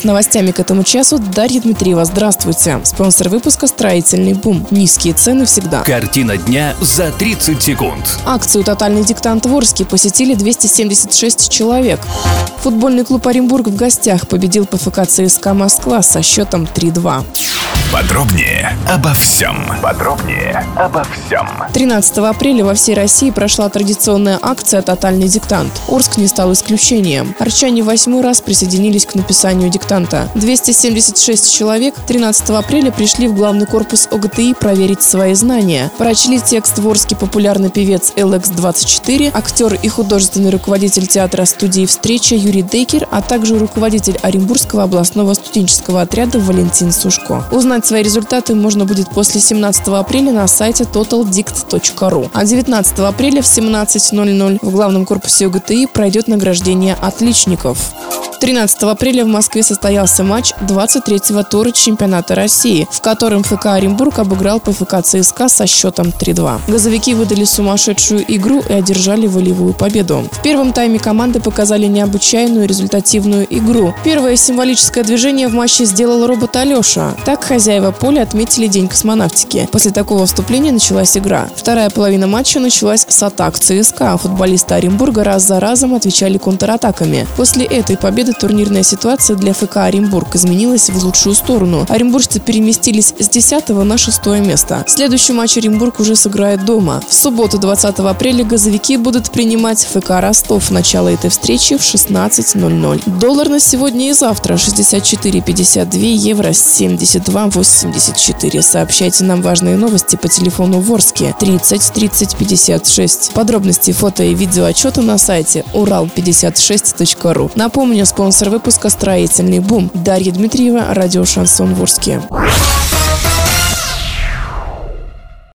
С новостями к этому часу Дарья Дмитриева. Здравствуйте. Спонсор выпуска «Строительный бум». Низкие цены всегда. Картина дня за 30 секунд. Акцию «Тотальный диктант в Орске» посетили 276 человек. Футбольный клуб «Оренбург» в гостях победил ПФК ЦСКА «Москва» со счетом 3-2. Подробнее обо всем. Подробнее обо всем. 13 апреля во всей России прошла традиционная акция «Тотальный диктант». Орск не стал исключением. Арчане восьмой раз присоединились к написанию диктанта. 276 человек 13 апреля пришли в главный корпус ОГТИ проверить свои знания. Прочли текст в Орске популярный певец LX24, актер и художественный руководитель театра студии «Встреча» Юрий Дейкер, а также руководитель Оренбургского областного студенческого отряда Валентин Сушко. Узнать свои результаты можно будет после 17 апреля на сайте totaldict.ru. А 19 апреля в 17.00 в главном корпусе ОГТИ пройдет награждение отличников. 13 апреля в Москве состоялся матч 23-го тура чемпионата России, в котором ФК Оренбург обыграл ПФК ЦСКА со счетом 3-2. Газовики выдали сумасшедшую игру и одержали волевую победу. В первом тайме команды показали необычайную результативную игру. Первое символическое движение в матче сделал робот Алеша. Так хозяева поля отметили День космонавтики. После такого вступления началась игра. Вторая половина матча началась с атак ЦСКА. Футболисты Оренбурга раз за разом отвечали контратаками. После этой победы турнирная ситуация для ФК Оренбург изменилась в лучшую сторону. Оренбуржцы переместились с 10 на 6 место. Следующий матч Оренбург уже сыграет дома. В субботу 20 апреля газовики будут принимать ФК Ростов. Начало этой встречи в 16.00. Доллар на сегодня и завтра 64,52, евро 72,84. Сообщайте нам важные новости по телефону Ворске 30 30 56. Подробности фото и видео отчета на сайте урал56.ру. Напомню, спонсор выпуска «Строительный бум». Дарья Дмитриева, радио «Шансон Ворске».